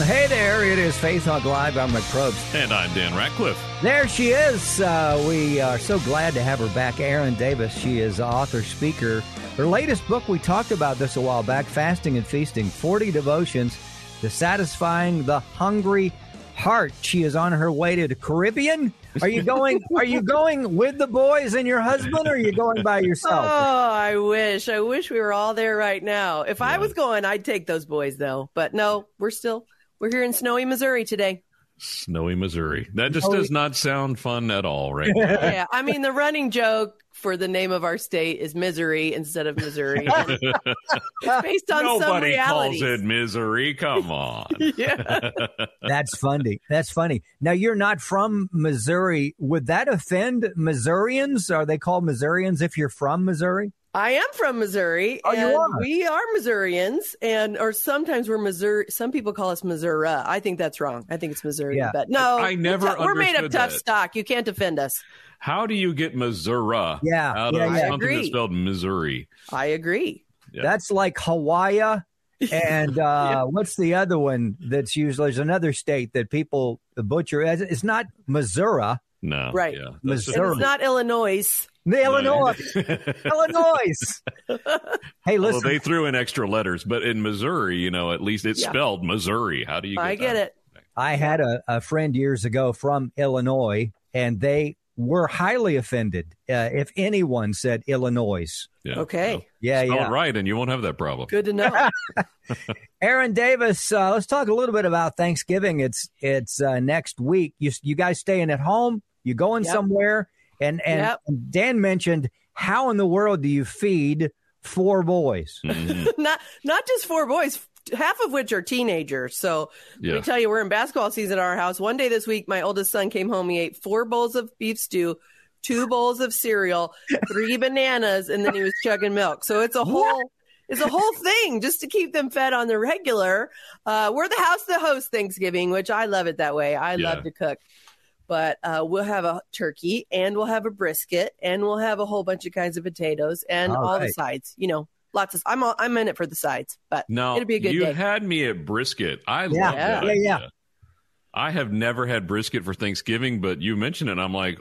Hey there, it is Faith Hug Live. I'm Rick Probst. And I'm Dan Ratcliffe. There she is. Uh, we are so glad to have her back, Erin Davis. She is author, speaker. Her latest book, we talked about this a while back Fasting and Feasting 40 Devotions to Satisfying the Hungry Heart. She is on her way to the Caribbean. Are you going? are you going with the boys and your husband, or are you going by yourself? Oh, I wish. I wish we were all there right now. If I was going, I'd take those boys though. But no, we're still we're here in snowy Missouri today. Snowy Missouri. That just oh, does not sound fun at all, right? yeah, I mean the running joke for the name of our state is misery instead of Missouri. it's based on some Nobody realities. calls it misery. Come on. yeah. That's funny. That's funny. Now you're not from Missouri. Would that offend Missourians? Are they called Missourians if you're from Missouri? I am from Missouri, Oh, you and are? we are Missourians, and or sometimes we're Missouri. Some people call us Missouri. I think that's wrong. I think it's Missouri, Yeah. but no, I never we're, tou- we're made of tough that. stock. You can't defend us. How do you get Missouri Yeah, out yeah, of yeah. I something agree. that's spelled Missouri? I agree. Yeah. That's like Hawaii. And uh, what's the other one that's usually there's another state that people butcher. It's not Missouri, No. Right. Yeah. Missouri. it's not Illinois. The Illinois, Illinois. hey, Well, listen. they threw in extra letters, but in Missouri, you know, at least it's Yeah. spelled Missouri. How do you get I get that? it. I had a, a friend years ago from Illinois, and they were highly offended uh, if anyone said Illinois. Yeah. Okay. Yeah, Spell yeah. it right, and you won't have that problem. Good to know. Erin Davis, uh, let's talk a little bit about Thanksgiving. It's it's uh, next week. You you guys staying at home? You going Yep. somewhere? And and Yep. Dan mentioned how in the world do you feed four boys? Mhm. not not just four boys, half of which are teenagers. So let me tell you, we're in basketball season at our house. One day this week, my oldest son came home. He ate four bowls of beef stew, two bowls of cereal, three bananas, and then he was chugging milk. So it's a whole. It's a whole thing just to keep them fed on the regular. Uh, we're the house that hosts Thanksgiving, which I love it that way. I Yeah. love to cook. But uh, we'll have a turkey and we'll have a brisket and we'll have a whole bunch of kinds of potatoes and All all, the sides. You know, lots of. I'm all, I'm in it for the sides, but no, it'll be a good you day. had me at brisket. I Yeah. love that. Yeah, yeah. idea. I have never had brisket for Thanksgiving, but you mentioned it. And I'm like,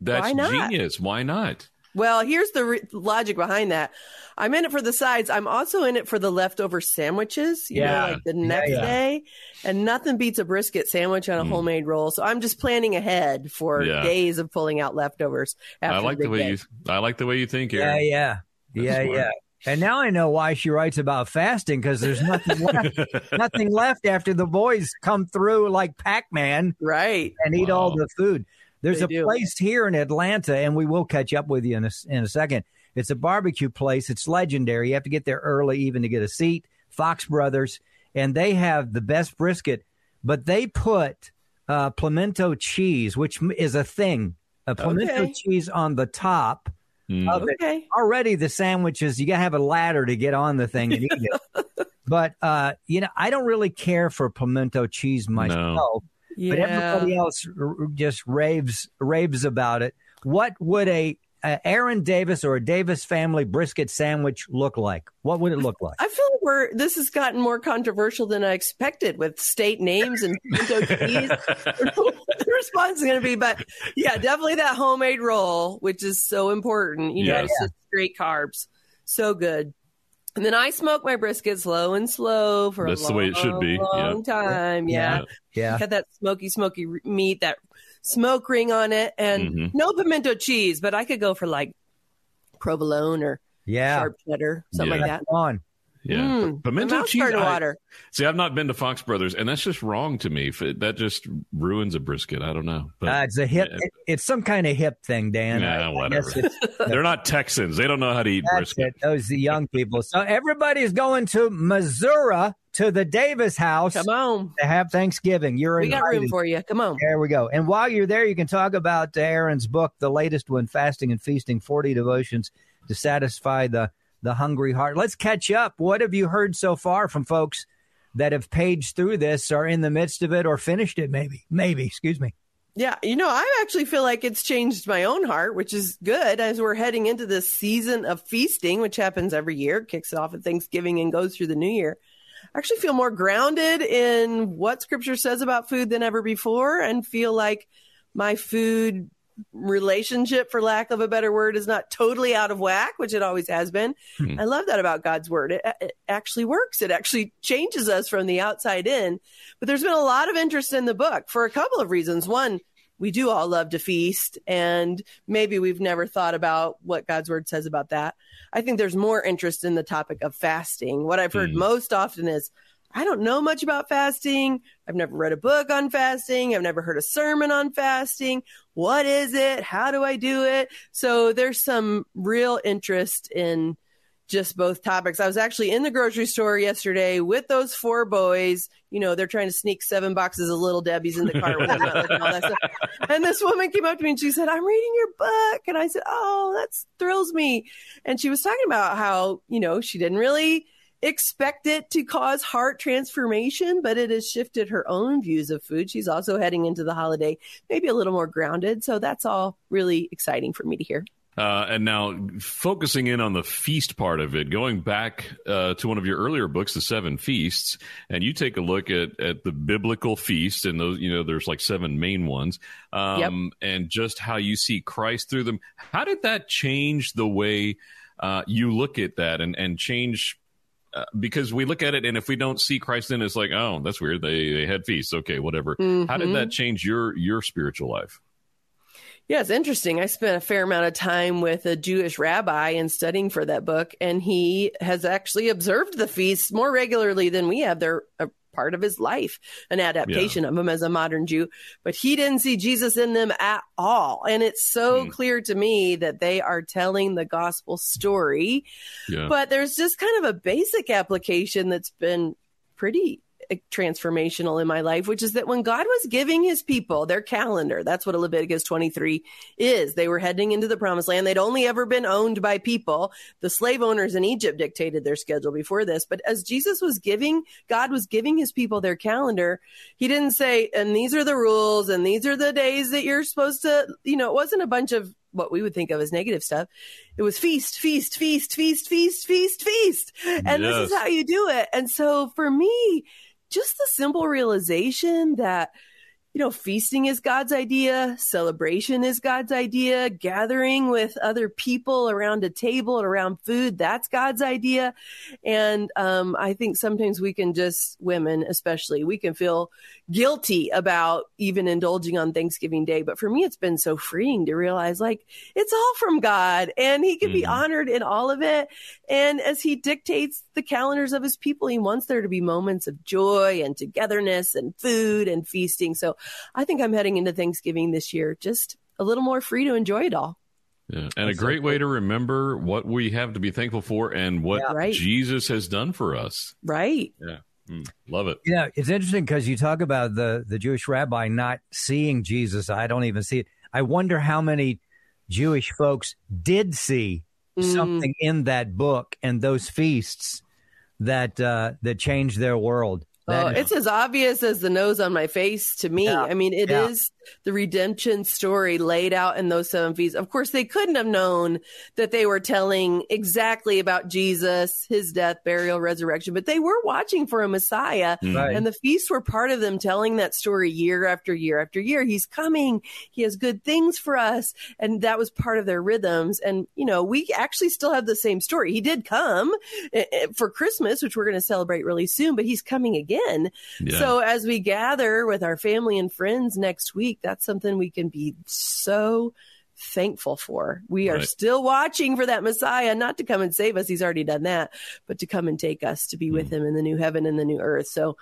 that's Why genius. Why not? Well, here's the re- logic behind that. I'm in it for the sides. I'm also in it for the leftover sandwiches. You Yeah. know, like the next yeah. day, and nothing beats a brisket sandwich on a Mm. homemade roll. So I'm just planning ahead for Yeah. days of pulling out leftovers. After I like the the way day. you. I like the way you think, Yeah, Erin. yeah, That's yeah, smart. yeah. And now I know why she writes about fasting because there's nothing left, nothing left after the boys come through like Pac-Man right. and eat all the food. There's They a do. place here in Atlanta, and we will catch up with you in a, in a second. It's a barbecue place. It's legendary. You have to get there early even to get a seat. Fox Brothers, and they have the best brisket, but they put uh, pimento cheese, which is a thing, a pimento Okay. cheese on the top Mm. of it. Okay. Already the sandwiches, you gotta have a ladder to get on the thing and eat it. but uh, you know, I don't really care for pimento cheese myself Yeah. but everybody else just raves raves about it. What would a, a Erin Davis or a Davis family brisket sandwich look like? What would it look like? I feel like we're this has gotten more controversial than I expected with state names and the response is going to be, but yeah, definitely that homemade roll, which is so important. You know, Yeah. it's just great carbs, so good. And then I smoke my brisket slow and slow for That's a long, time. That's the way it should be, yeah. long time. Yeah. Yeah, Got that smoky, smoky meat, that smoke ring on it, and Mhm. no pimento cheese, but I could go for like provolone or yeah. sharp cheddar, something Yeah. like that. Come on. Yeah, Mm, pimento cheese. I- water. see, I've not been to Fox Brothers, and that's just wrong to me. That just ruins a brisket. I don't know. But Uh, it's a hip. Yeah. it- it's some kind of hip thing, Dan. Nah, I- I whatever. guess it's- they're not Texans. They don't know how to eat That's brisket. it. Those young people. So everybody's going to Missouri to the Davis house Come on. to have Thanksgiving. You're in. We got room for you. Come on. There we go. And while you're there, you can talk about Erin's book, the latest one, Fasting and Feasting 40 Devotions to Satisfy the, the Hungry Heart. Let's catch up. What have you heard so far from folks that have paged through this, are in the midst of it, or finished it, maybe? Maybe, excuse me. Yeah, you know, I actually feel like it's changed my own heart, which is good as we're heading into this season of feasting, which happens every year, kicks off at Thanksgiving and goes through the new year. I actually feel more grounded in what scripture says about food than ever before and feel like my food relationship, for lack of a better word, is not totally out of whack, which it always has been. Hmm. I love that about God's word. It, it actually works. It actually changes us from the outside in. But there's been a lot of interest in the book for a couple of reasons. One, we do all love to feast, and maybe we've never thought about what God's word says about that. I think there's more interest in the topic of fasting. What I've heard Mm. most often is, I don't know much about fasting. I've never read a book on fasting. I've never heard a sermon on fasting. What is it? How do I do it? So there's some real interest in just both topics. I was actually in the grocery store yesterday with those four boys. You know, they're trying to sneak seven boxes of little Debbie's in the car and. And this woman came up to me and she said, I'm reading your book. And I said, Oh, that thrills me. And she was talking about how, you know, she didn't really expect it to cause heart transformation, but it has shifted her own views of food. She's also heading into the holiday, maybe a little more grounded. So that's all really exciting for me to hear. Uh, and now focusing in on the feast part of it, going back uh, to one of your earlier books, The Seven Feasts, and you take a look at, at the biblical feasts, and those, you know, there's like seven main ones, um, and just how you see Christ through them. How did that change the way uh, you look at that and, and change? Uh, because we look at it, and if we don't see Christ in it, it's like, oh, that's weird. They they had feasts, okay, whatever. How did that change your your spiritual life? Yeah, it's interesting. I spent a fair amount of time with a Jewish rabbi and studying for that book, and he has actually observed the feasts more regularly than we have. They're a part of his life, an adaptation of him as a modern Jew, but he didn't see Jesus in them at all. And it's so Hmm. clear to me that they are telling the gospel story, Yeah. but there's just kind of a basic application that's been pretty transformational in my life, which is that when God was giving his people their calendar, that's what Leviticus 23 is. They were heading into the promised land. They'd only ever been owned by people. The slave owners in Egypt dictated their schedule before this. But as Jesus was giving, God was giving his people their calendar, he didn't say, and these are the rules and these are the days that you're supposed to, you know, it wasn't a bunch of what we would think of as negative stuff. It was feast, feast, feast, feast, feast, feast, feast. And this is how you do it. And so for me, just the simple realization that you know, feasting is God's idea, celebration is God's idea, gathering with other people around a table and around food, that's God's idea. And um, I think sometimes we can just, women especially, we can feel guilty about even indulging on Thanksgiving Day. But for me, it's been so freeing to realize like it's all from God and He can be Mhm. honored in all of it. And as He dictates the calendars of His people, He wants there to be moments of joy and togetherness and food and feasting. So I think I'm heading into Thanksgiving this year just a little more free to enjoy it all. Yeah. And a That's so great way to remember what we have to be thankful for and what Yeah. Right. Jesus has done for us. Right. Mm, love it. You know, it's interesting because you talk about the the Jewish rabbi not seeing Jesus. I don't even see it. I wonder how many Jewish folks did see Mm. something in that book and those feasts that uh, that changed their world. Oh, it's as obvious as the nose on my face to me. Yeah. I mean, it is Yeah. The redemption story laid out in those seven feasts. Of course, they couldn't have known that they were telling exactly about Jesus, his death, burial, resurrection, but they were watching for a Messiah. Mm. Right. And the feasts were part of them telling that story year after year after year. He's coming. He has good things for us. And that was part of their rhythms. And, you know, we actually still have the same story. He did come eh, eh, for Christmas, which we're going to celebrate really soon, but he's coming again. Yeah. So as we gather with our family and friends next week, that's something we can be so thankful for. We are still watching for that Messiah, not to come and save us. He's already done that, but to come and take us to be with him in the new heaven and the new earth. So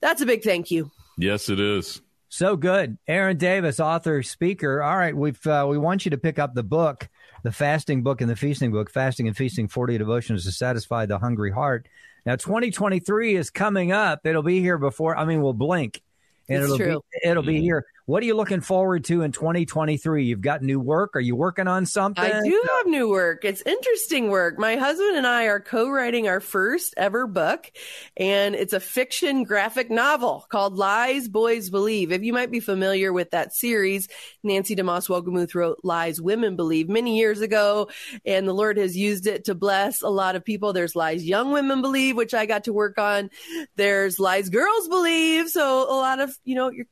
that's a big thank you. Yes, it is. So good, Erin Davis, author, speaker. All right, we've uh, we want you to pick up the book, the fasting book and the feasting book, fasting and feasting, forty devotions to satisfy the hungry heart. Now, 2023 is coming up. It'll be here before. I mean, we'll blink, and It's it'll true. be it'll be here. What are you looking forward to in 2023? You've got new work. Are you working on something? I do have new work. It's interesting work. My husband and I are co-writing our first ever book, and it's a fiction graphic novel called Lies Boys Believe. If you might be familiar with that series, Nancy DeMoss Wolgemuth wrote Lies Women Believe many years ago, and the Lord has used it to bless a lot of people. There's Lies Young Women Believe, which I got to work on. There's Lies Girls Believe. So a lot of, you know, your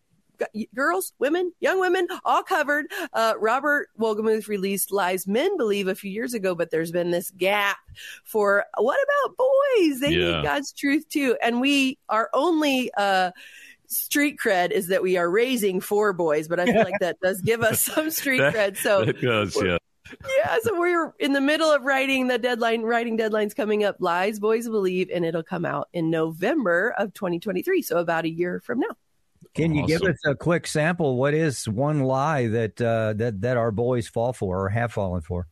girls, women, young women, all covered. Uh, Robert Wolgemuth released Lies Men Believe a few years ago, but there's been this gap for what about boys? They Yeah. need God's truth too. And we, are only, uh, street cred is that we are raising four boys, but I feel like that does give us some street That- cred. So it does, yeah. yeah, so we're in the middle of writing the deadline, writing deadlines coming up. Lies Boys Believe, and it'll come out in November of 2023. So about a year from now. Can you give us a quick sample? What is one lie that uh, that that our boys fall for or have fallen for?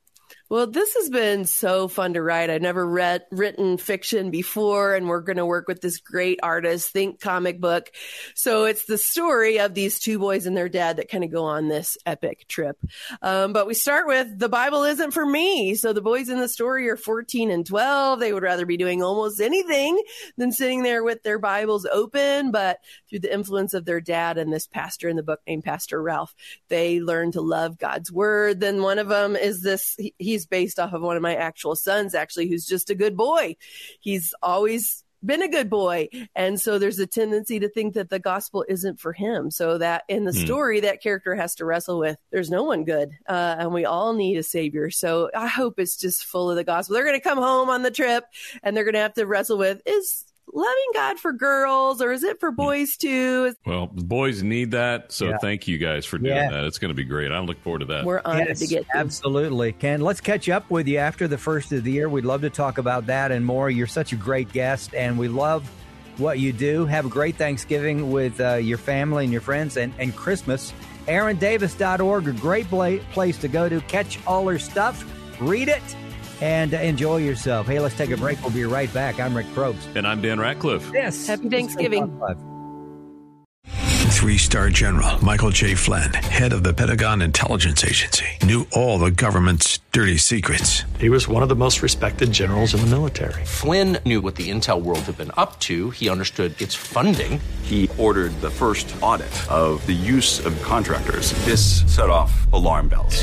Well, this has been so fun to write. I've never read written fiction before, and we're going to work with this great artist, Think Comic Book. So it's the story of these two boys and their dad that kind of go on this epic trip. Um, but we start with the Bible isn't for me. So the boys in the story are 14 and 12. They would rather be doing almost anything than sitting there with their Bibles open. But through the influence of their dad and this pastor in the book named Pastor Ralph, they learn to love God's word. Then one of them is this, he- based off of one of my actual sons, actually, who's just a good boy. He's always been a good boy. And so there's a tendency to think that the gospel isn't for him. So that in the Hmm. story, that character has to wrestle with there's no one good. Uh, and we all need a savior. So I hope it's just full of the gospel. They're going to come home on the trip and they're going to have to wrestle with is loving God for girls or is it for boys too? Well, boys need that, so Yeah. thank you guys for doing Yeah. that. It's going to be great. I look forward to that. We're honored to get to. absolutely. Ken, let's catch up with you after the first of the year. We'd love to talk about that and more. You're such a great guest, and we love what you do. Have a great Thanksgiving with uh, your family and your friends and, and Christmas. ErinDavis.org, a great pla- place to go to catch all her stuff, read it, and uh, enjoy yourself. Hey, let's take a break. We'll be right back. I'm Rick Probst. and I'm Dan Ratcliffe. Yes. Happy Thanksgiving. Three star general Michael J. Flynn, head of the Pentagon Intelligence Agency, knew all the government's dirty secrets. He was one of the most respected generals in the military. Flynn knew what the intel world had been up to. He understood its funding. He ordered the first audit of the use of contractors. This set off alarm bells.